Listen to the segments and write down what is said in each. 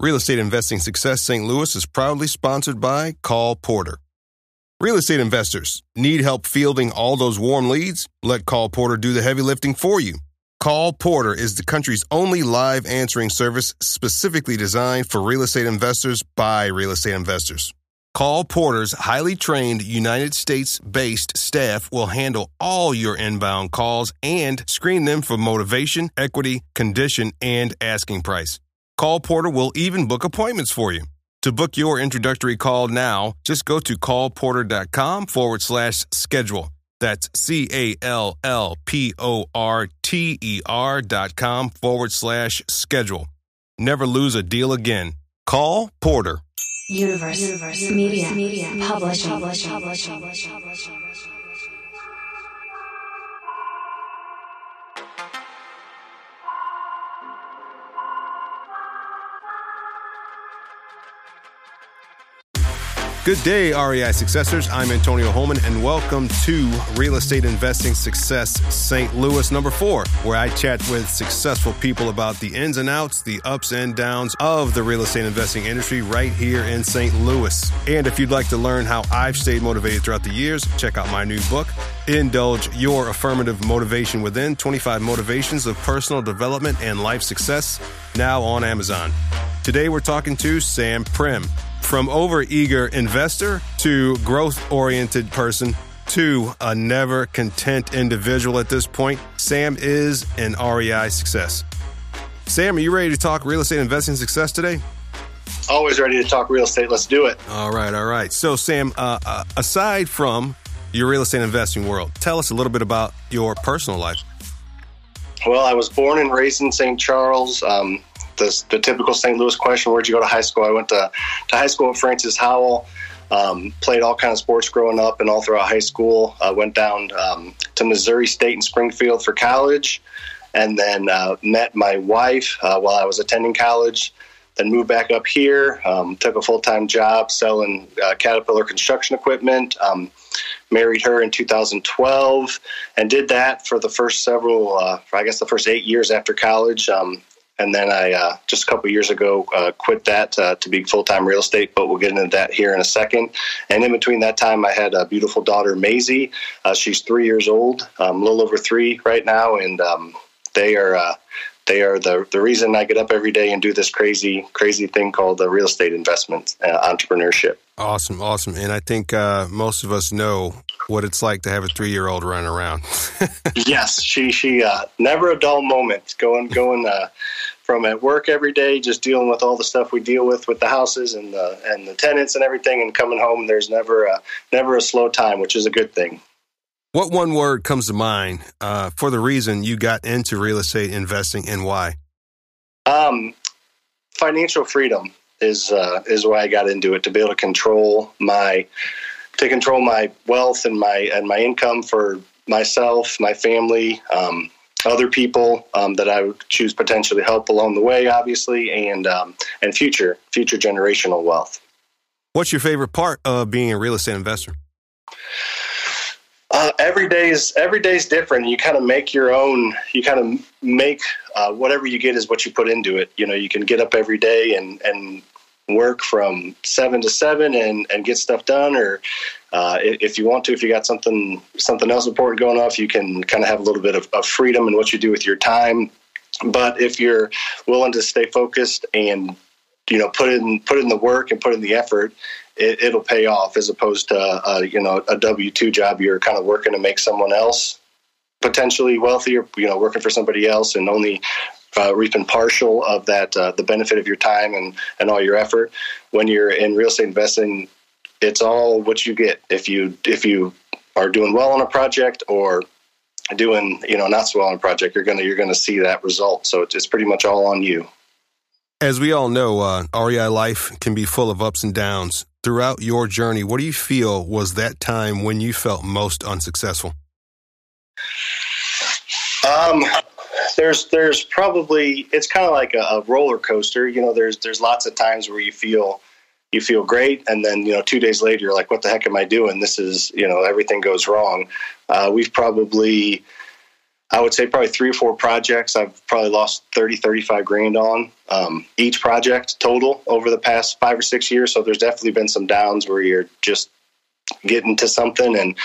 Real Estate Investing Success St. Louis is proudly sponsored by Call Porter. Real estate investors need help fielding all those warm leads? Let Call Porter do the heavy lifting for you. Call Porter is the country's only live answering service specifically designed for real estate investors by real estate investors. Call Porter's highly trained United States based staff will handle all your inbound calls and screen them for motivation, equity, condition, and asking price. Call Porter will even book appointments for you. To book your introductory call now, just go to callporter.com forward slash schedule. That's C A L L P O R T E R dot com forward slash schedule. Never lose a deal again. Call Porter. Universe, Universe Media, Media, Publishing. Publishing. Publishing. Good day, REI successors. I'm Antonio Holman, and welcome to Real Estate Investing Success St. Louis number four, where I chat with successful people about the ins and outs, the ups and downs of the real estate investing industry right here in St. Louis. And if you'd like to learn how I've stayed motivated throughout the years, check out my new book, Indulge Your Affirmative Motivation Within 25 Motivations of Personal Development and Life Success, now on Amazon. Today, we're talking to Sam Prim. From overeager investor to growth oriented person to a never content individual at this point, Sam is an REI success. Sam, are you ready to talk real estate investing success today? Always ready to talk real estate. Let's do it. All right, all right. So, Sam, uh, uh, aside from your real estate investing world, tell us a little bit about your personal life. Well, I was born and raised in St. Charles. Um, the, the typical St. Louis question: Where'd you go to high school? I went to to high school at Francis Howell. Um, played all kind of sports growing up and all throughout high school. Uh, went down um, to Missouri State in Springfield for college, and then uh, met my wife uh, while I was attending college. Then moved back up here. Um, took a full time job selling uh, Caterpillar construction equipment. Um, married her in 2012 and did that for the first several, uh, I guess, the first eight years after college. And then I uh, just a couple years ago uh, quit that uh, to be full time real estate. But we'll get into that here in a second. And in between that time, I had a beautiful daughter, Maisie. Uh, she's three years old, um, a little over three right now, and um, they are uh, they are the the reason I get up every day and do this crazy crazy thing called the real estate investment uh, entrepreneurship. Awesome, awesome. And I think uh, most of us know what it's like to have a three year old running around. yes, she she uh, never a dull moment going going uh, from at work every day, just dealing with all the stuff we deal with with the houses and the and the tenants and everything, and coming home. There's never a never a slow time, which is a good thing. What one word comes to mind uh, for the reason you got into real estate investing and why? Um, financial freedom is uh, is why I got into it to be able to control my to control my wealth and my and my income for myself, my family. Um, other people um, that I would choose potentially help along the way, obviously, and um, and future future generational wealth. What's your favorite part of being a real estate investor? Uh, every day is different. You kind of make your own. You kind of make uh, whatever you get is what you put into it. You know, you can get up every day and and work from seven to seven and, and get stuff done or uh, if you want to if you got something something else important going off you can kind of have a little bit of, of freedom in what you do with your time but if you're willing to stay focused and you know put in put in the work and put in the effort it, will pay off as opposed to uh, you know a w2 job. You're kind of working to make someone else potentially wealthier you know working for somebody else and only uh, reaping partial of that uh, the benefit of your time and and all your effort. When you're in real estate investing it's all what you get. If you if you are doing well on a project or doing you know not so well on a project you're gonna you're gonna see that result. So it's pretty much all on you as we all know uh, rei life can be full of ups and downs throughout your journey what do you feel was that time when you felt most unsuccessful um there's there's probably it's kind of like a, a, roller coaster. You know, there's there's lots of times where you feel you feel great, and then you know two days later you're like, what the heck am I doing? This is you know everything goes wrong. Uh, we've probably I would say probably three or four projects I've probably lost 30, 35 grand on um, each project total over the past five or six years. So there's definitely been some downs where you're just getting to something and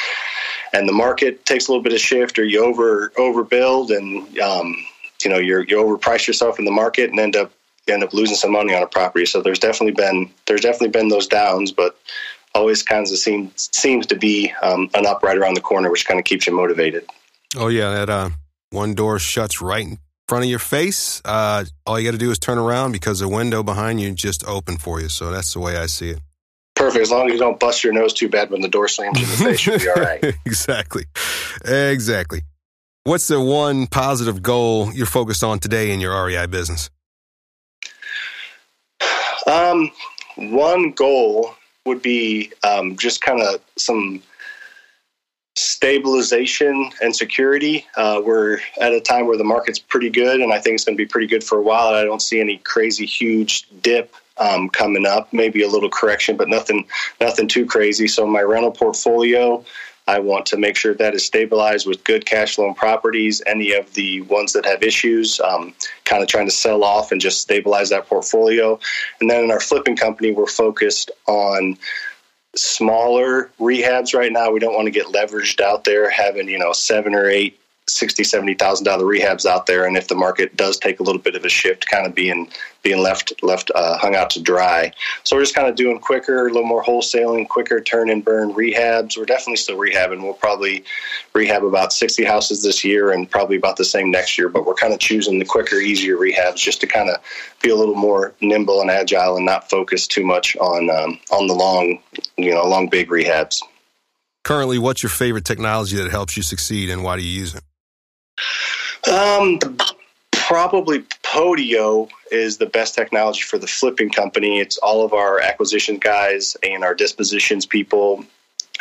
and the market takes a little bit of shift or you over overbuild and um, you know you're you overprice yourself in the market and end up end up losing some money on a property. So there's definitely been there's definitely been those downs, but always kinds of seems seems to be um, an up right around the corner, which kind of keeps you motivated. Oh yeah, that uh, one door shuts right in front of your face. Uh, all you got to do is turn around because the window behind you just opened for you. So that's the way I see it. Perfect. As long as you don't bust your nose too bad when the door slams in the face, you'll be all right. exactly. Exactly. What's the one positive goal you're focused on today in your REI business? Um, one goal would be um, just kind of some stabilization and security. Uh, we're at a time where the market's pretty good, and I think it's going to be pretty good for a while. I don't see any crazy huge dip um, coming up. Maybe a little correction, but nothing nothing too crazy. So my rental portfolio. I want to make sure that is stabilized with good cash flow properties. Any of the ones that have issues, um, kind of trying to sell off and just stabilize that portfolio. And then in our flipping company, we're focused on smaller rehabs right now. We don't want to get leveraged out there having, you know, seven or eight, sixty, seventy thousand dollar rehabs out there. And if the market does take a little bit of a shift, kind of being being left left uh, hung out to dry. So we're just kind of doing quicker, a little more wholesaling, quicker turn and burn rehabs. We're definitely still rehabbing. We'll probably rehab about sixty houses this year and probably about the same next year. But we're kind of choosing the quicker, easier rehabs just to kind of be a little more nimble and agile and not focus too much on um, on the long, you know, long big rehabs. Currently, what's your favorite technology that helps you succeed, and why do you use it? Um, probably Podio is the best technology for the flipping company. It's all of our acquisition guys and our dispositions people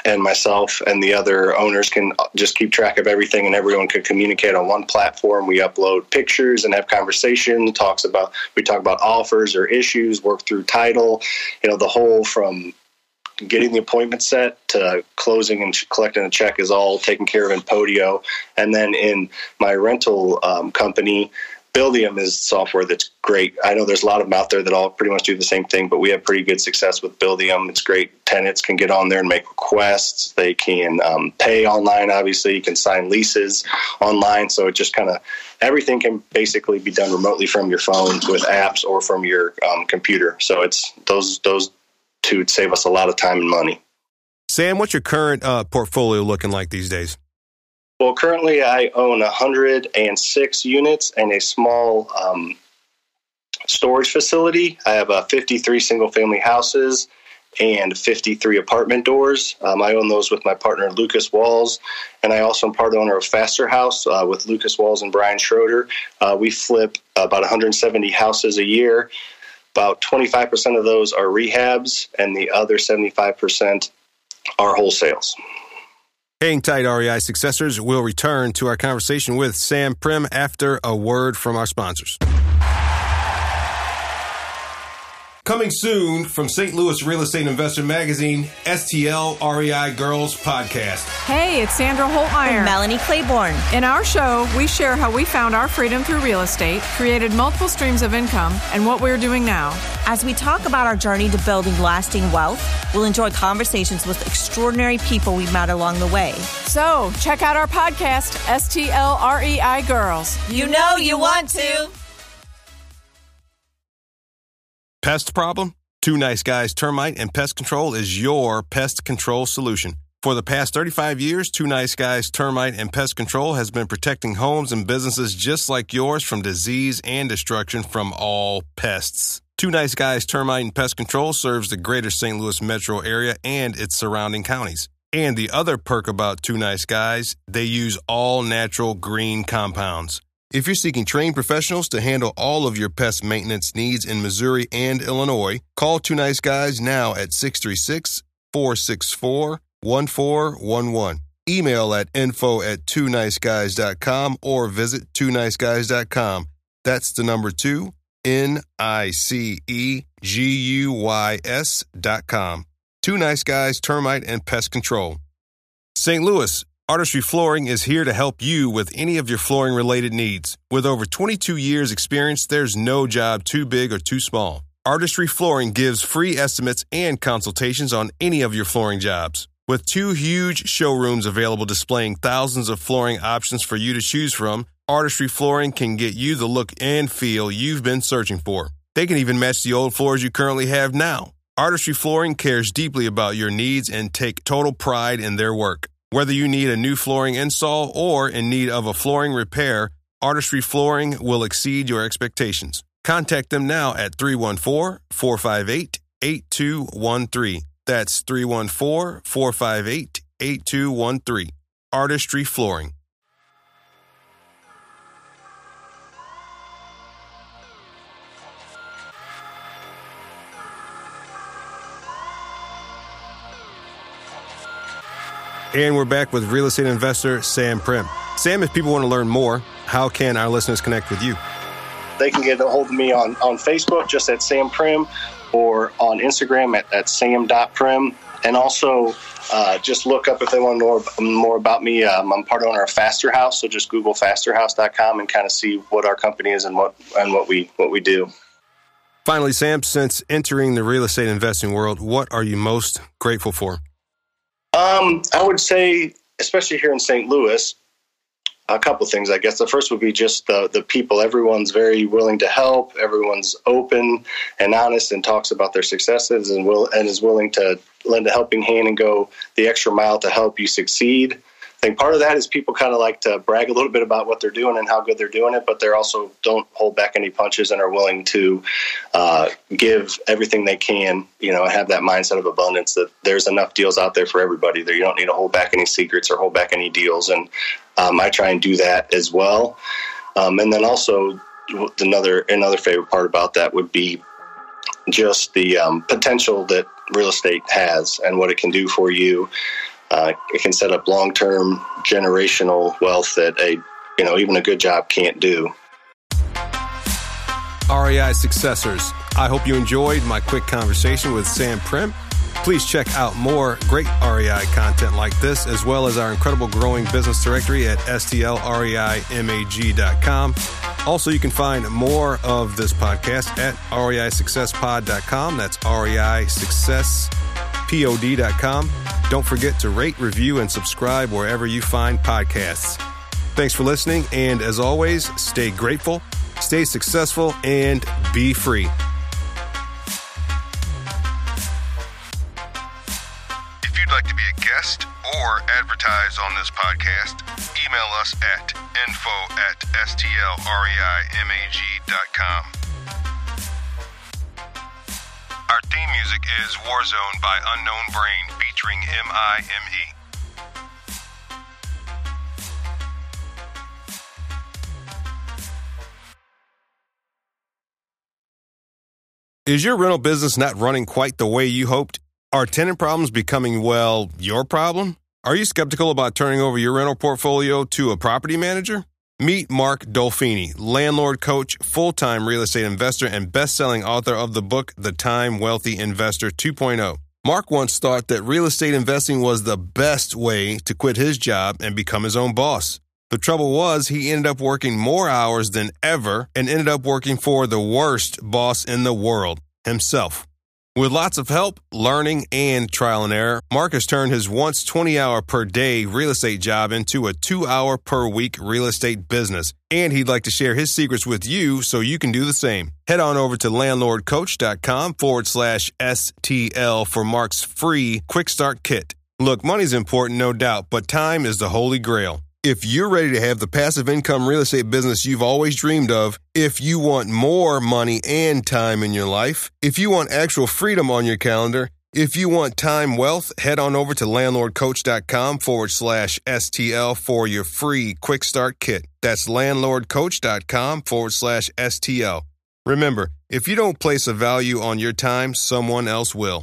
and myself and the other owners can just keep track of everything and everyone can communicate on one platform we upload pictures and have conversation talks about we talk about offers or issues work through title you know the whole from getting the appointment set to closing and collecting a check is all taken care of in Podio. And then in my rental um, company, Buildium is software that's great. I know there's a lot of them out there that all pretty much do the same thing, but we have pretty good success with Buildium. It's great. Tenants can get on there and make requests. They can um, pay online, obviously. You can sign leases online. So it just kind of everything can basically be done remotely from your phone with apps or from your um, computer. So it's those those to save us a lot of time and money. Sam, what's your current uh, portfolio looking like these days? Well, currently I own 106 units and a small um, storage facility. I have uh, 53 single family houses and 53 apartment doors. Um, I own those with my partner Lucas Walls, and I also am part owner of Faster House uh, with Lucas Walls and Brian Schroeder. Uh, we flip about 170 houses a year. About 25% of those are rehabs, and the other 75% are wholesales. Hang tight, REI successors. We'll return to our conversation with Sam Prim after a word from our sponsors. Coming soon from St. Louis Real Estate Investor Magazine, STL REI Girls Podcast. Hey, it's Sandra Holtmeyer. And Melanie Claiborne. In our show, we share how we found our freedom through real estate, created multiple streams of income, and what we're doing now. As we talk about our journey to building lasting wealth, we'll enjoy conversations with extraordinary people we've met along the way. So, check out our podcast, STL REI Girls. You know you want to. Pest problem? Two Nice Guys Termite and Pest Control is your pest control solution. For the past 35 years, Two Nice Guys Termite and Pest Control has been protecting homes and businesses just like yours from disease and destruction from all pests. Two Nice Guys Termite and Pest Control serves the greater St. Louis metro area and its surrounding counties. And the other perk about Two Nice Guys, they use all natural green compounds. If you're seeking trained professionals to handle all of your pest maintenance needs in Missouri and Illinois, call Two Nice Guys now at 636 464 1411. Email at info at two niceguys.com or visit two niceguys.com. That's the number two, N I C E G U Y S dot com. Two Nice Guys Termite and Pest Control. St. Louis, Artistry Flooring is here to help you with any of your flooring related needs. With over 22 years' experience, there's no job too big or too small. Artistry Flooring gives free estimates and consultations on any of your flooring jobs. With two huge showrooms available displaying thousands of flooring options for you to choose from, Artistry Flooring can get you the look and feel you've been searching for. They can even match the old floors you currently have now. Artistry Flooring cares deeply about your needs and take total pride in their work. Whether you need a new flooring install or in need of a flooring repair, Artistry Flooring will exceed your expectations. Contact them now at 314 458 8213. That's 314 458 8213. Artistry Flooring. And we're back with real estate investor Sam Prim. Sam, if people want to learn more, how can our listeners connect with you? They can get a hold of me on, on Facebook, just at Sam Prim, or on Instagram at, at sam.prim. And also, uh, just look up if they want to know more about me. Um, I'm part owner of Faster House, so just Google fasterhouse.com and kind of see what our company is and what and what we what we do. Finally, Sam, since entering the real estate investing world, what are you most grateful for? Um, I would say, especially here in St. Louis, a couple things. I guess the first would be just the the people. Everyone's very willing to help. Everyone's open and honest and talks about their successes and will and is willing to lend a helping hand and go the extra mile to help you succeed. I think part of that is people kind of like to brag a little bit about what they're doing and how good they're doing it, but they also don't hold back any punches and are willing to uh, give everything they can. You know, have that mindset of abundance that there's enough deals out there for everybody. That you don't need to hold back any secrets or hold back any deals. And um, I try and do that as well. Um, and then also another another favorite part about that would be just the um, potential that real estate has and what it can do for you uh, it can set up long-term generational wealth that a you know even a good job can't do. REI successors. I hope you enjoyed my quick conversation with Sam Prim. Please check out more great REI content like this, as well as our incredible growing business directory at stlreimag.com. Also, you can find more of this podcast at reisuccesspod.com. That's reisuccesspod.com. Don't forget to rate, review, and subscribe wherever you find podcasts. Thanks for listening, and as always, stay grateful, stay successful, and be free. If you'd like to be a guest or advertise on this podcast, email us at info at stlreimag.com. music is Warzone by Unknown Brain featuring M.I.M.E. Is your rental business not running quite the way you hoped? Are tenant problems becoming, well, your problem? Are you skeptical about turning over your rental portfolio to a property manager? Meet Mark Dolfini, landlord coach, full time real estate investor, and best selling author of the book, The Time Wealthy Investor 2.0. Mark once thought that real estate investing was the best way to quit his job and become his own boss. The trouble was, he ended up working more hours than ever and ended up working for the worst boss in the world, himself. With lots of help, learning, and trial and error, Mark has turned his once 20 hour per day real estate job into a two hour per week real estate business. And he'd like to share his secrets with you so you can do the same. Head on over to landlordcoach.com forward slash STL for Mark's free quick start kit. Look, money's important, no doubt, but time is the holy grail. If you're ready to have the passive income real estate business you've always dreamed of, if you want more money and time in your life, if you want actual freedom on your calendar, if you want time wealth, head on over to landlordcoach.com forward slash STL for your free quick start kit. That's landlordcoach.com forward slash STL. Remember, if you don't place a value on your time, someone else will.